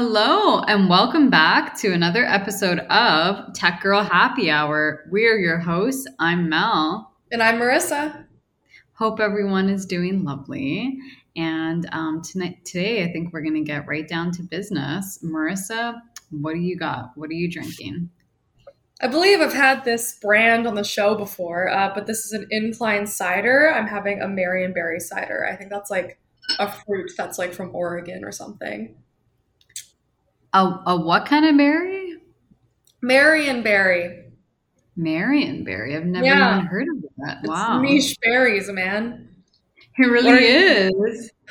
Hello, and welcome back to another episode of Tech Girl Happy Hour. We're your hosts. I'm Mel. And I'm Marissa. Hope everyone is doing lovely. And um, tonight, today, I think we're going to get right down to business. Marissa, what do you got? What are you drinking? I believe I've had this brand on the show before, uh, but this is an incline cider. I'm having a Marionberry cider. I think that's like a fruit that's like from Oregon or something. A, a what kind of berry? Marionberry. Marionberry. I've never yeah. even heard of that. It's wow. niche berries, man. It really is.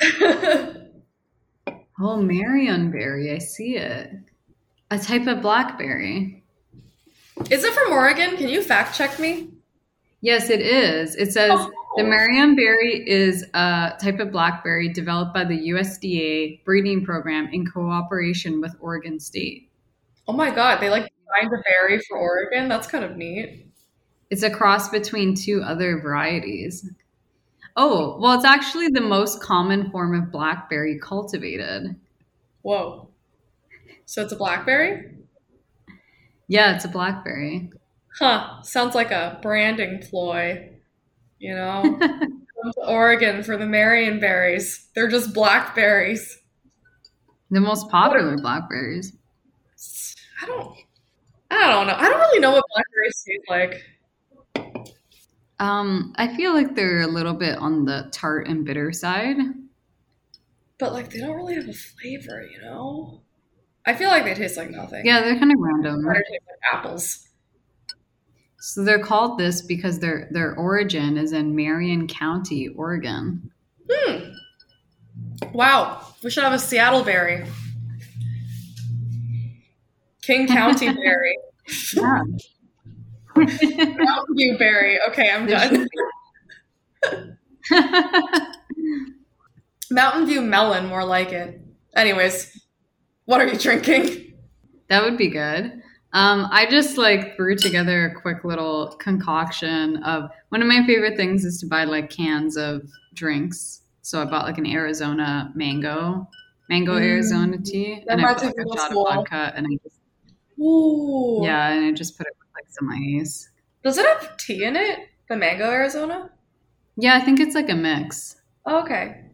oh, Marionberry. I see it. A type of blackberry. Is it from Oregon? Can you fact check me? Yes, it is. It says oh. The Marionberry is a type of blackberry developed by the USDA breeding program in cooperation with Oregon State. Oh my God, they like designed a berry for Oregon? That's kind of neat. It's a cross between two other varieties. Oh, well, it's actually the most common form of blackberry cultivated. Whoa. So it's a blackberry? Yeah, it's a blackberry. Huh. Sounds like a branding ploy. You know? Oregon for the Marionberries. They're just blackberries. The most popular blackberries. I don't I don't know. I don't really know what blackberries taste like. Um, I feel like they're a little bit on the tart and bitter side. But like they don't really have a flavor, you know? I feel like they taste like nothing. Yeah, they're kind of random. They taste like apples. So they're called this because their their origin is in Marion County, Oregon. Hmm. Wow. We should have a Seattle berry. King County berry. Yeah. Mountain View berry. Okay, I'm done. Mountain View melon, more like it. Anyways, what are you drinking? That would be good. Um, I just like threw together a quick little concoction of one of my favorite things is to buy like cans of drinks. So I bought like an Arizona mango, mango mm. Arizona tea, that and I put like, a shot of vodka, and I just Ooh. yeah, and I just put it with like some ice. Does it have tea in it? The mango Arizona? Yeah, I think it's like a mix. Oh, okay.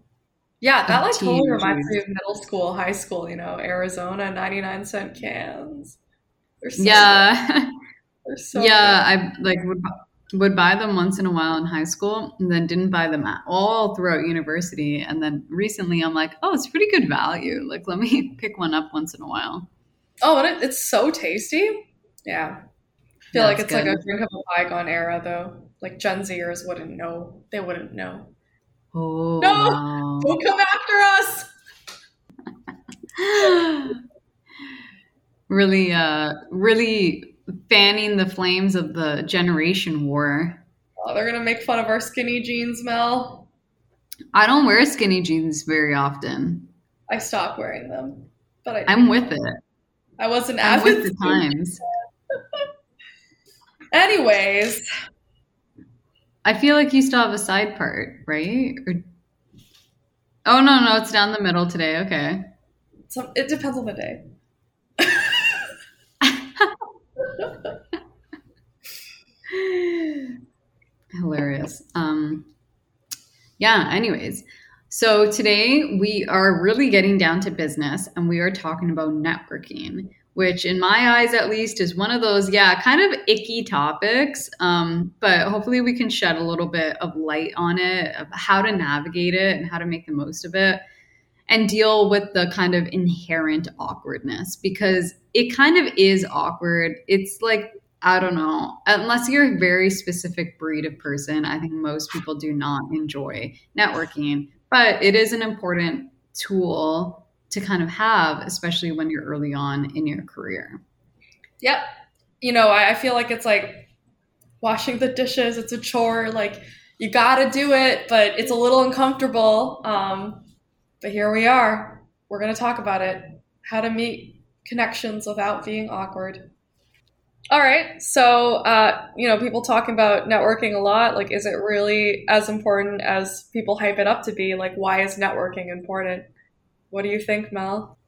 Yeah, that like totally reminds me of middle school, high school, you know, Arizona 99 cent cans. So yeah. So yeah, good. I like would would buy them once in a while in high school and then didn't buy them at all throughout university and then recently I'm like, "Oh, it's pretty good value. Like let me pick one up once in a while." Oh, and it, it's so tasty. Yeah. I feel yeah, like it's, it's like a drink of a bygone era though. Like Gen Zers wouldn't know. They wouldn't know. Oh, no! Wow. Don't come after us. really, uh, really fanning the flames of the generation war. Oh, they're gonna make fun of our skinny jeans, Mel. I don't wear skinny jeans very often. I stopped wearing them, but I I'm with it. I wasn't I'm with the times. Anyways, I feel like you still have a side part, right? Or... Oh no, no, it's down the middle today. Okay. So it depends on the day. Hilarious. Um, yeah. Anyways, so today we are really getting down to business, and we are talking about networking which in my eyes at least is one of those yeah kind of icky topics um, but hopefully we can shed a little bit of light on it of how to navigate it and how to make the most of it and deal with the kind of inherent awkwardness because it kind of is awkward it's like i don't know unless you're a very specific breed of person i think most people do not enjoy networking but it is an important tool to kind of have, especially when you're early on in your career. Yep. You know, I, feel like it's like washing the dishes, it's a chore. Like, you got to do it, but it's a little uncomfortable. Um, but here we are. We're to talk about it how to meet connections without being awkward. All right. So, uh, you know, people talk about networking a lot. Like, is it really as important as people hype it up to be? Like, why is networking important? What do you think, Mel?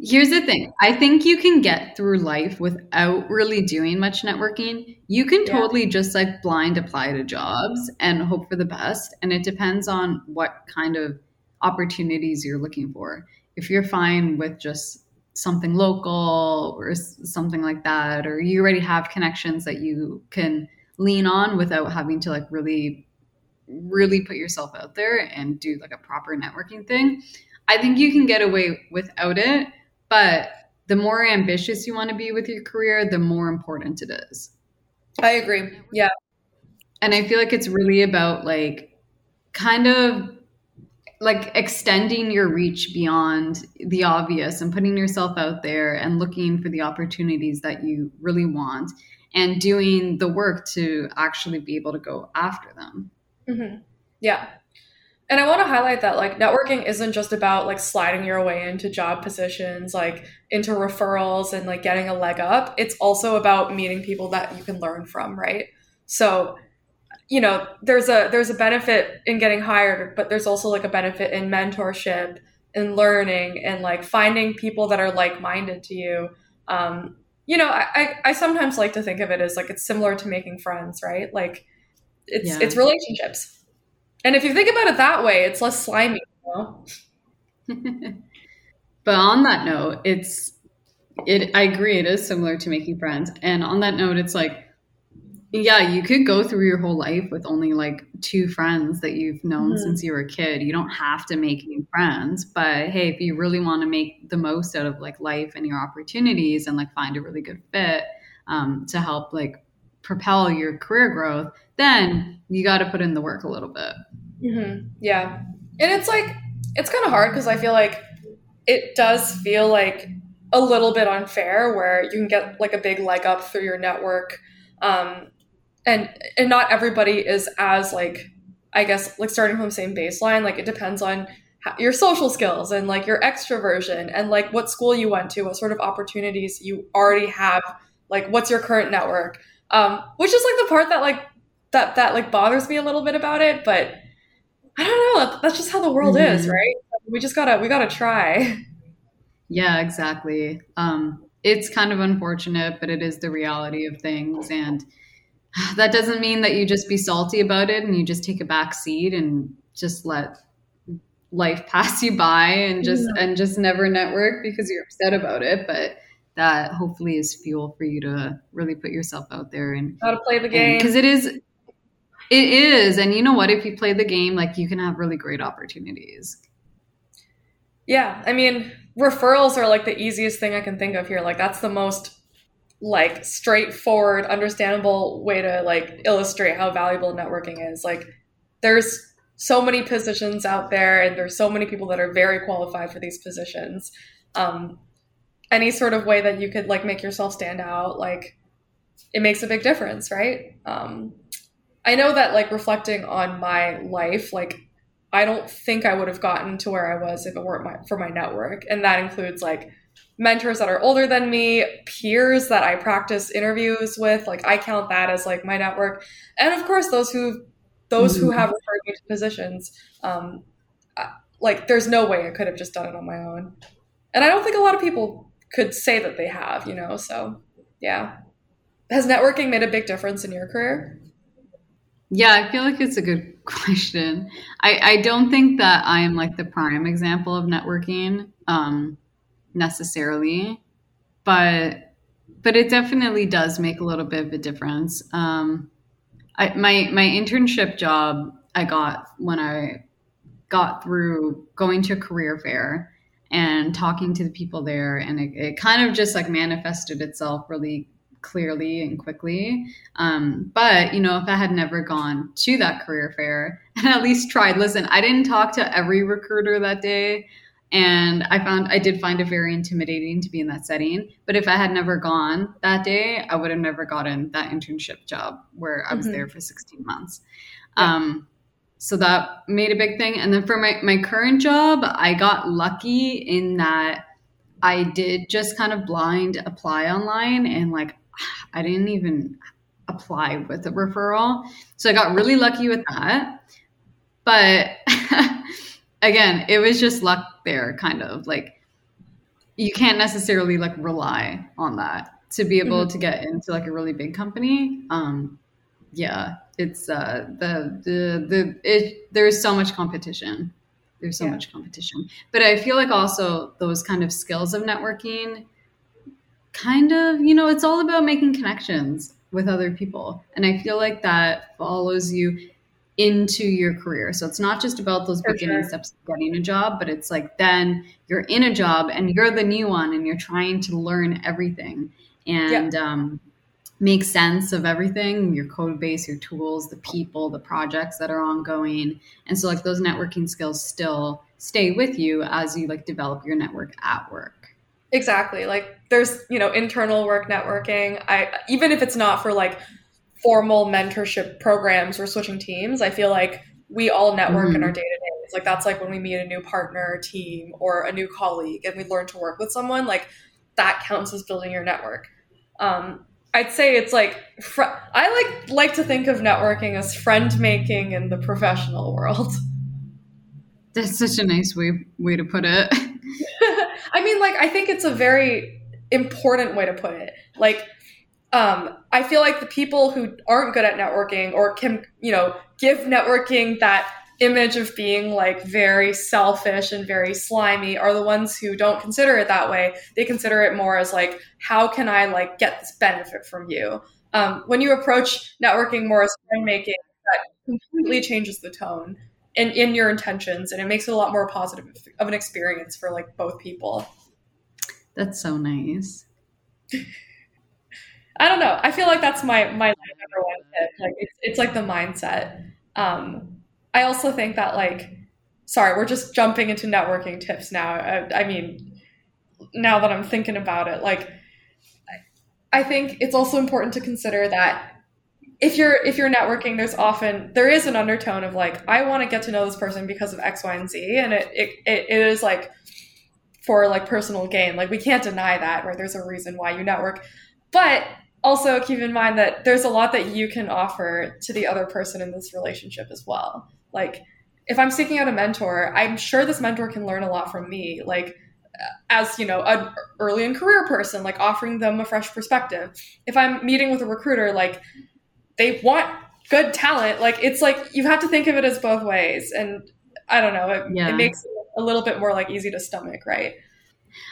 Here's the thing. I think you can get through life without really doing much networking. You can Yeah. totally just like blind apply to jobs and hope for the best. And it depends on what kind of opportunities you're looking for. If you're fine with just something local or something like that, or you already have connections that you can lean on without having to like really, really put yourself out there and do like a proper networking thing, I think you can get away without it but the more ambitious you want to be with your career, the more important it is. I agree. Yeah. And I feel like it's really about like kind of like extending your reach beyond the obvious and putting yourself out there and looking for the opportunities that you really want and doing the work to actually be able to go after them. hmm Yeah. And I want to highlight that like networking isn't just about like sliding your way into job positions, like into referrals and like getting a leg up. It's also about meeting people that you can learn from, right? So, you know, there's a there's a benefit in getting hired, but there's also like a benefit in mentorship and learning and like finding people that are like-minded to you. Um, you know, I, I, I sometimes like to think of it as like it's similar to making friends, right? Like it's Yeah. it's relationships. And if you think about it that way, it's less slimy. You know? but on that note, it's it I agree it is similar to making friends. And on that note, it's like yeah, you could go through your whole life with only like two friends that you've known Mhm. since you were a kid. You don't have to make new friends, but hey, if you really want to make the most out of like life and your opportunities and like find a really good fit um, to help like propel your career growth, then you got to put in the work a little bit. hmm Yeah, and it's like it's kind of hard because I feel like it does feel like a little bit unfair where you can get like a big leg up through your network, um, and and not everybody is as like I guess like starting from the same baseline. Like it depends on ho- your social skills and like your extroversion and like what school you went to, what sort of opportunities you already have, like what's your current network, um, which is like the part that like that that like bothers me a little bit about it, but. I don't know. That's just how the world is, Mhm. right? We just gotta we gotta try. Yeah, exactly. Um, it's kind of unfortunate, but it is the reality of things. And that doesn't mean that you just be salty about it and you just take a back seat and just let life pass you by and just and just never network because you're upset about it. But that hopefully is fuel for you to really put yourself out there and How to play the game. because it is it is and you know what if you play the game like you can have really great opportunities Yeah, I mean, referrals are like the easiest thing I can think of here. Like that's the most like straightforward, understandable way to like illustrate how valuable networking is. Like there's so many positions out there and there's so many people that are very qualified for these positions. Um any sort of way that you could like make yourself stand out, like it makes a big difference, right? Um I know that like reflecting on my life, like I don't think I would have gotten to where I was if it weren't my, for my network. And that includes like mentors that are older than me, peers that I practice interviews with. Like I count that as like my network. And of course, those who those who Mhm. have referred me to positions. Um, I- like there's no way I could have just done it on my own. And I don't think a lot of people could say that they have, you know. So yeah, has networking made a big difference in your career? Yeah, I feel like it's a good question. I, I don't think that I am like the prime example of networking um, necessarily, but but it definitely does make a little bit of a difference. Um, I, my my internship job I got when I got through going to a career fair and talking to the people there, and it, it kind of just like manifested itself really clearly and quickly. Um, but you know, if I had never gone to that career fair and at least tried, listen, I didn't talk to every recruiter that day. And I found I did find it very intimidating to be in that setting. But if I had never gone that day, I would have never gotten that internship job where I was Mhm. there for 16 months. Yeah. Um, so that made a big thing. And then for my, my current job, I got lucky in that I did just kind of blind apply online and like I didn't even apply with a referral. So I got really lucky with that. But again, it was just luck there, kind of like you can't necessarily like rely on that to be able Mm-hmm. to get into like a really big company. Um, yeah, it's uh, the the the it. There's so much competition. There's so Yeah. much competition, but I feel like also those kind of skills of networking, kind of you know, it's all about making connections with other people, and I feel like that follows you into your career. So it's not just about those For beginning sure. steps of getting a job, but it's like then you're in a job and you're the new one and you're trying to learn everything and um, make sense of everything your code base, your tools, the people, the projects that are ongoing. And so, like, those networking skills still stay with you as you like develop your network at work. Exactly. Like there's, you know, internal work networking. I even if it's not for like formal mentorship programs we're switching teams, I feel like we all network in Mhm. our day-to-days. Like that's like when we meet a new partner, team, or a new colleague and we learn to work with someone, like that counts as building your network. Um I'd say it's like fr- I like like to think of networking as friend making in the professional world. That's such a nice way way to put it. I mean, like, I think it's a very important way to put it. Like, um, I feel like the people who aren't good at networking or can, you know, give networking that image of being like very selfish and very slimy are the ones who don't consider it that way. They consider it more as like, how can I like get this benefit from you? Um, when you approach networking more as friend making, that completely changes the tone in, in your intentions and it makes it a lot more positive of an experience for like both people. That's so nice. I don't know. I feel like that's my my number one tip. Like it's it's like the mindset. Um, I also think that like, sorry, we're just jumping into networking tips now. I, I mean, now that I'm thinking about it, like, I think it's also important to consider that if you're if you're networking, there's often there is an undertone of like, I want to get to know this person because of X, Y, and Z, and it, it, it is like for like personal gain. Like we can't deny that, right? There's a reason why you network, but also keep in mind that there's a lot that you can offer to the other person in this relationship as well. Like if I'm seeking out a mentor, I'm sure this mentor can learn a lot from me. Like as you know, an early in career person, like offering them a fresh perspective. If I'm meeting with a recruiter, like they want good talent. Like it's like you have to think of it as both ways, and I don't know. It, Yeah. it makes it a little bit more like easy to stomach, right?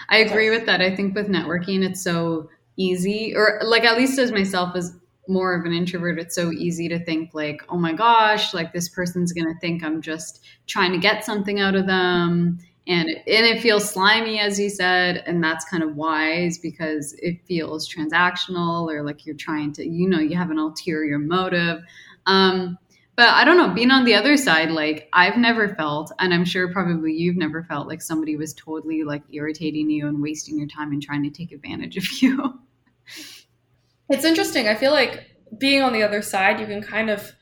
I agree with that. I think with networking, it's so easy, or like at least as myself as more of an introvert, it's so easy to think like, oh my gosh, like this person's gonna think I'm just trying to get something out of them, and it, and it feels slimy, as you said, and that's kind of wise because it feels transactional or like you're trying to, you know, you have an ulterior motive. Um, but I don't know, being on the other side, like I've never felt, and I'm sure probably you've never felt like somebody was totally like irritating you and wasting your time and trying to take advantage of you. It's interesting. I feel like being on the other side, you can kind of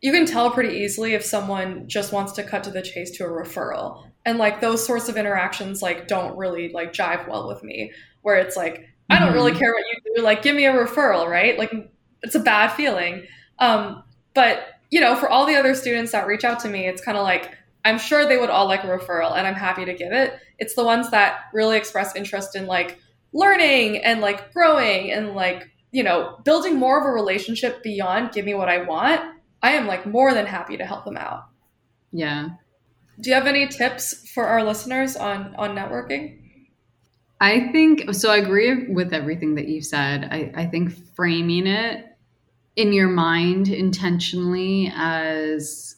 you can tell pretty easily if someone just wants to cut to the chase to a referral. And like those sorts of interactions like don't really like jive well with me where it's like I don't really Mhm. care what you do, like give me a referral, right? Like it's a bad feeling. Um but you know, for all the other students that reach out to me, it's kind of like I'm sure they would all like a referral and I'm happy to give it. It's the ones that really express interest in like learning and like growing and like you know, building more of a relationship beyond give me what I want, I am like more than happy to help them out. Yeah. Do you have any tips for our listeners on on networking? I think so. I agree with everything that you said. I, I think framing it in your mind intentionally as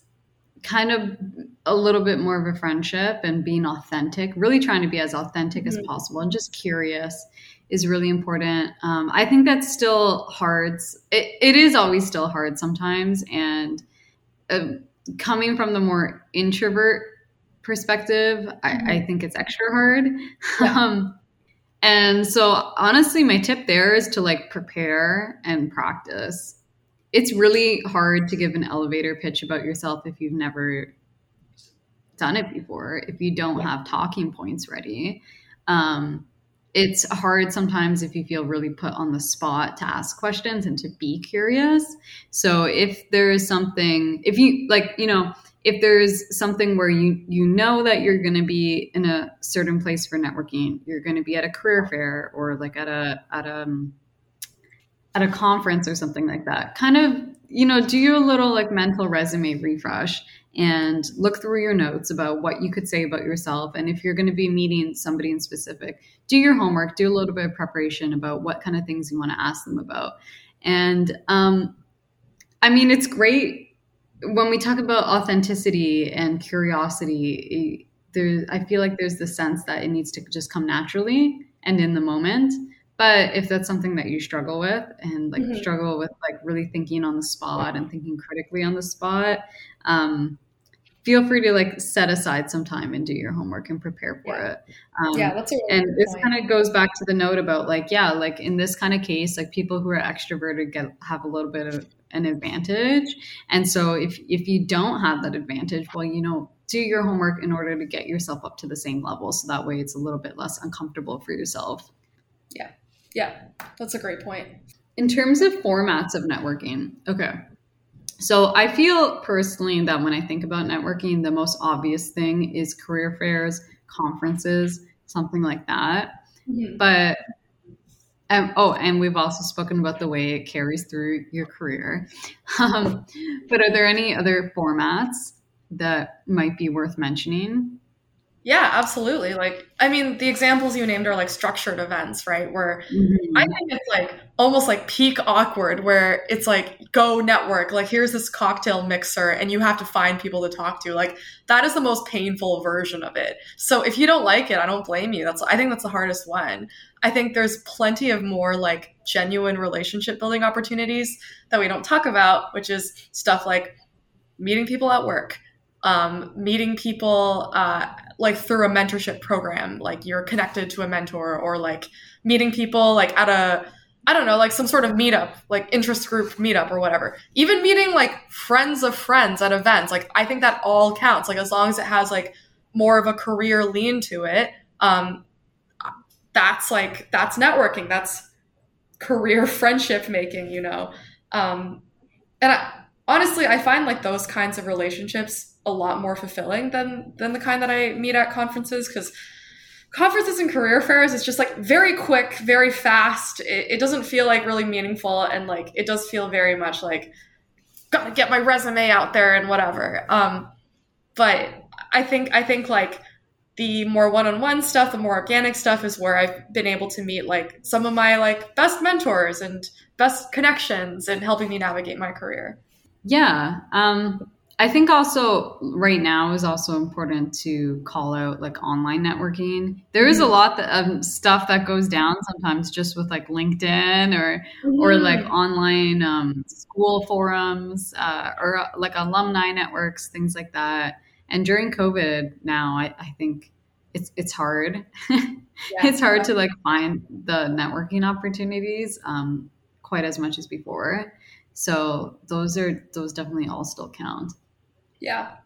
kind of a little bit more of a friendship and being authentic, really trying to be as authentic as Mhm. possible and just curious is really important. Um, I think that's still hard. It, it is always still hard sometimes. And uh, coming from the more introvert perspective, I, I think it's extra hard. Yeah. um, and so, honestly, my tip there is to like prepare and practice. It's really hard to give an elevator pitch about yourself if you've never done it before, if you don't have talking points ready. Um, it's hard sometimes if you feel really put on the spot to ask questions and to be curious. So, if there is something, if you like, you know, if there's something where you you know that you're going to be in a certain place for networking, you're going to be at a career fair or like at a at a um, at a conference or something like that. Kind of, you know, do a little like mental resume refresh and look through your notes about what you could say about yourself. And if you're going to be meeting somebody in specific, do your homework, do a little bit of preparation about what kind of things you want to ask them about. And um, I mean, it's great when we talk about authenticity and curiosity. There, I feel like there's the sense that it needs to just come naturally and in the moment. But if that's something that you struggle with and like mm-hmm. struggle with like really thinking on the spot and thinking critically on the spot, um, feel free to like set aside some time and do your homework and prepare for yeah. it. Um, yeah, that's a really and this kind of goes back to the note about like yeah, like in this kind of case, like people who are extroverted get have a little bit of an advantage, and so if if you don't have that advantage, well, you know, do your homework in order to get yourself up to the same level, so that way it's a little bit less uncomfortable for yourself. Yeah, yeah, that's a great point. In terms of formats of networking, okay. So I feel personally that when I think about networking, the most obvious thing is career fairs, conferences, something like that. Mm-hmm. But um, oh, and we've also spoken about the way it carries through your career. Um, but are there any other formats that might be worth mentioning? Yeah, absolutely. Like, I mean, the examples you named are like structured events, right? Where mm-hmm. I think it's like almost like peak awkward, where it's like go network. Like, here's this cocktail mixer, and you have to find people to talk to. Like, that is the most painful version of it. So, if you don't like it, I don't blame you. That's I think that's the hardest one. I think there's plenty of more like genuine relationship building opportunities that we don't talk about, which is stuff like meeting people at work um, meeting people uh, like through a mentorship program, like you're connected to a mentor, or like meeting people like at a I don't know, like some sort of meetup, like interest group meetup or whatever. Even meeting like friends of friends at events, like I think that all counts. Like as long as it has like more of a career lean to it, um, that's like that's networking. That's career friendship making, you know. Um, and I, honestly, I find like those kinds of relationships a lot more fulfilling than than the kind that I meet at conferences because conferences and career fairs is just like very quick, very fast. It, it, doesn't feel like really meaningful, and like it does feel very much like gotta get my resume out there and whatever. Um, but I think I think like the more one-on-one stuff, the more organic stuff is where I've been able to meet like some of my like best mentors and best connections and helping me navigate my career. Yeah. Um, I think also right now is also important to call out like online networking. There is a mm-hmm. lot of um, stuff that goes down sometimes just with like LinkedIn or mm-hmm. or like online um, school forums uh, or uh, like alumni networks, things like that. And during COVID now, I, I think it's it's hard. yeah, it's hard yeah. to like find the networking opportunities um, quite as much as before. So those are those definitely all still count. Yeah.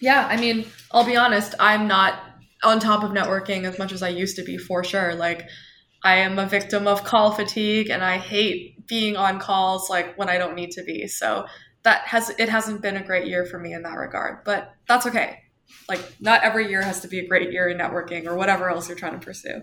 Yeah. I mean, I'll be honest, I'm not on top of networking as much as I used to be for sure. Like, I am a victim of call fatigue and I hate being on calls like when I don't need to be. So that has it hasn't been a great year for me in that regard, but that's okay. Like not every year has to be a great year in networking or whatever else you're trying to pursue.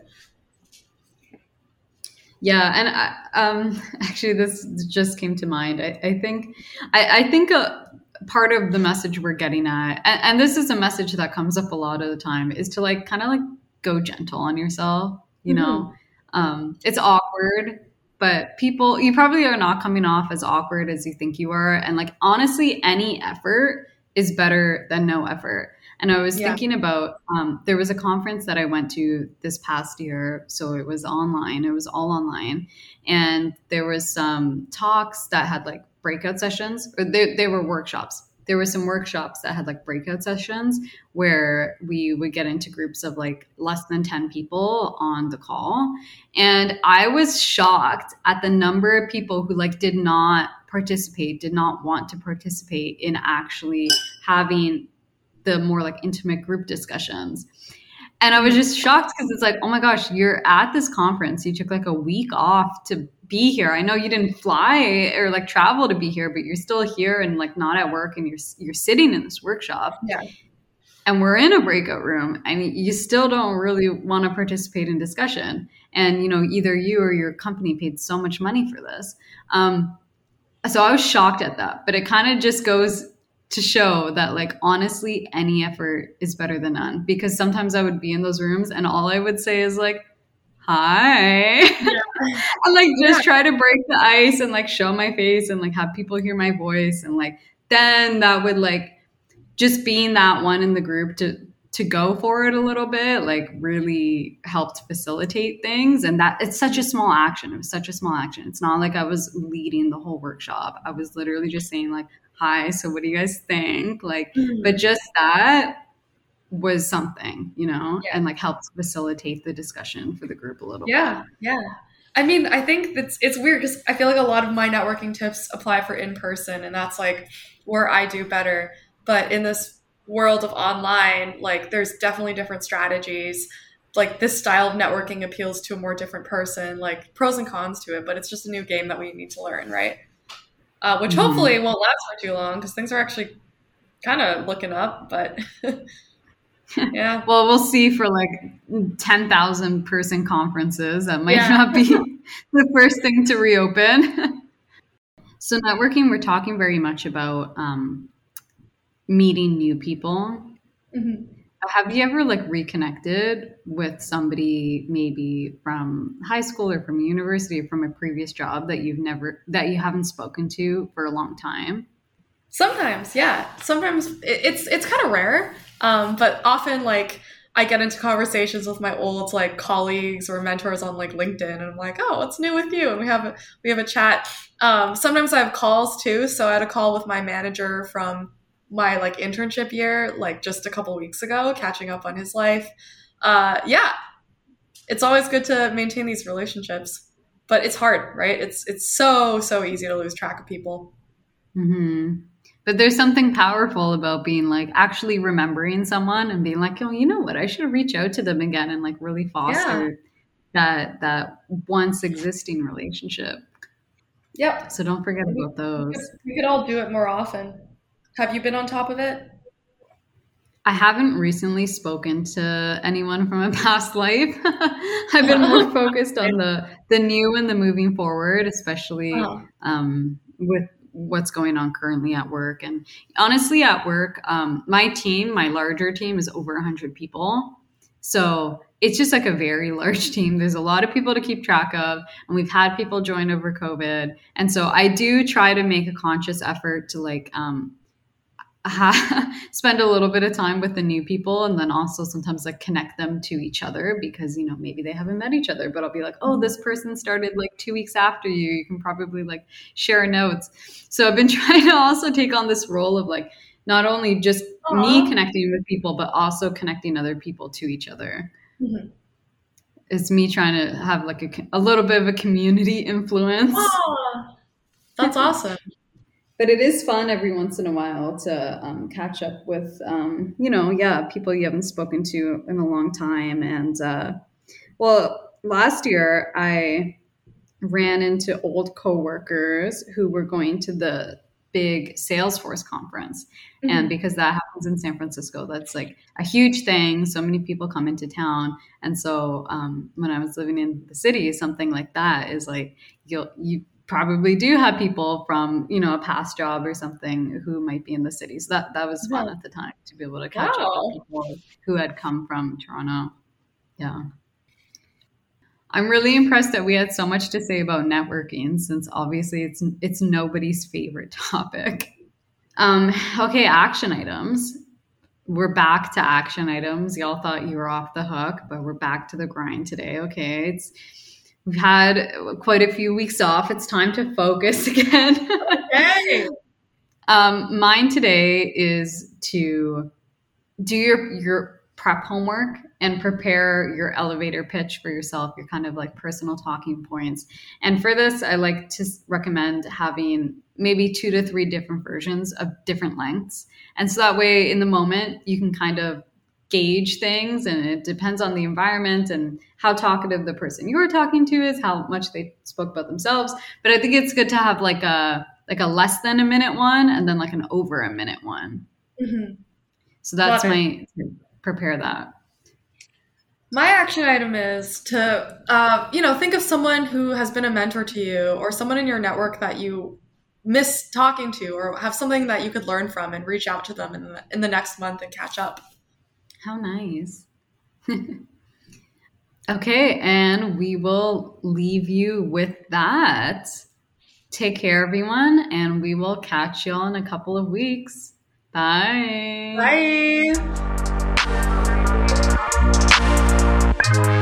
Yeah, and I, um, actually, this just came to mind. I, I think, I, I think uh, part of the message we're getting at and, and, this is a message that comes up a lot of the time is to like kind of like go gentle on yourself you mm-hmm. know um, it's awkward but people you probably are not coming off as awkward as you think you are and like honestly any effort is better than no effort and i was yeah. thinking about um, there was a conference that i went to this past year so it was online it was all online and there was some talks that had like breakout sessions or they, they were workshops. There were some workshops that had like breakout sessions where we would get into groups of like less than 10 people on the call. And i was shocked at the number of people who like did not participate did not want to participate in actually having the more like intimate group discussions And I was just shocked because it's like, oh my gosh, you're at this conference. You took like a week off to be here. I know you didn't fly or like travel to be here, but you're still here and like not at work and you're you're sitting in this workshop. Yeah. And we're in a breakout room and you still don't really want to participate in discussion. And you know, either you or your company paid so much money for this. Um, so I was shocked at that, but it kind of just goes to show that like honestly any effort is better than none. Because sometimes i would be in those rooms and all i would say is like hi. Yeah. and like just yeah. try to break the ice and like show my face and like have people hear my voice and like then that would like just being that one in the group to to go for it a little bit like really helped facilitate things. And that it's such a small action. It was such a small action. It's not like i was leading the whole workshop. I was literally just saying like hi so what do you guys think like mm-hmm. but just that was something you know yeah. and like helped facilitate the discussion for the group a little yeah bit. yeah i mean i think it's it's weird because i feel like a lot of my networking tips apply for in person and that's like where i do better but in this world of online like there's definitely different strategies like this style of networking appeals to a more different person like pros and cons to it but it's just a new game that we need to learn right uh, which mm-hmm. hopefully won't last for too long because things are actually kind of looking up. But yeah, well, we'll see for like ten thousand person conferences. That might yeah. not be the first thing to reopen. so networking, we're talking very much about um, meeting new people. Mm-hmm have you ever like reconnected with somebody maybe from high school or from university or from a previous job that you've never that you haven't spoken to for a long time? Sometimes yeah. Sometimes it's it's kind of rare um, but often like i get into conversations with my old like colleagues or mentors on like linkedin and i'm like oh what's new with you? And we have a we have a chat. Um, sometimes i have calls too so i had a call with my manager from my like internship year like just a couple weeks ago catching up on his life. Uh yeah. It's always good to maintain these relationships but it's hard right? It's it's so so easy to lose track of people. Mm-hmm. but there's something powerful about being like actually remembering someone and being like oh you know what? I should reach out to them again and like really foster yeah. that that once existing relationship. Yep. So don't forget about those we could, we could all do it more often have you been on top of it? I haven't recently spoken to anyone from a past life. I've been more focused on the the new and the moving forward, especially oh. um, with what's going on currently at work. And honestly, at work, um, my team, my larger team, is over 100 people. So it's just like a very large team. There's a lot of people to keep track of, and we've had people join over COVID. And so I do try to make a conscious effort to like um, spend a little bit of time with the new people and then also sometimes like connect them to each other because you know maybe they haven't met each other but i'll be like oh this person started like two weeks after you you can probably like share notes so i've been trying to also take on this role of like not only just Aww. me connecting with people but also connecting other people to each other mm-hmm. it's me trying to have like a, a little bit of a community influence Aww. that's awesome but it is fun every once in a while to um, catch up with, um, you know, yeah, people you haven't spoken to in a long time. And uh, well, last year I ran into old coworkers who were going to the big Salesforce conference. Mm-hmm. And because that happens in San Francisco, that's like a huge thing. So many people come into town. And so um, when I was living in the city, something like that is like you'll you probably do have people from you know a past job or something who might be in the city. So that that was fun yeah. at the time to be able to catch wow. up with people who had come from toronto. Yeah. I'm really impressed that we had so much to say about networking since obviously it's it's nobody's favorite topic. Um, okay action items. We're back to action items. Y'all thought you were off the hook but we're back to the grind today okay? It's We've had quite a few weeks off. It's time to focus again. okay. um, mine today is to do your your prep homework and prepare your elevator pitch for yourself, your kind of like personal talking points. And for this, I like to recommend having maybe two to three different versions of different lengths. And so that way, in the moment, you can kind of gauge things and it depends on the environment and how talkative the person you're talking to is how much they spoke about themselves but i think it's good to have like a like a less than a minute one and then like an over a minute one Mhm. so that's Love my prepare that My action item is to, uh, you know, think of someone who has been a mentor to you or someone in your network that you miss talking to or have something that you could learn from and reach out to them in the, in the next month and catch up. How nice. okay, and we will leave you with that. Take care, everyone, and we will catch y'all in a couple of weeks. Bye. Bye.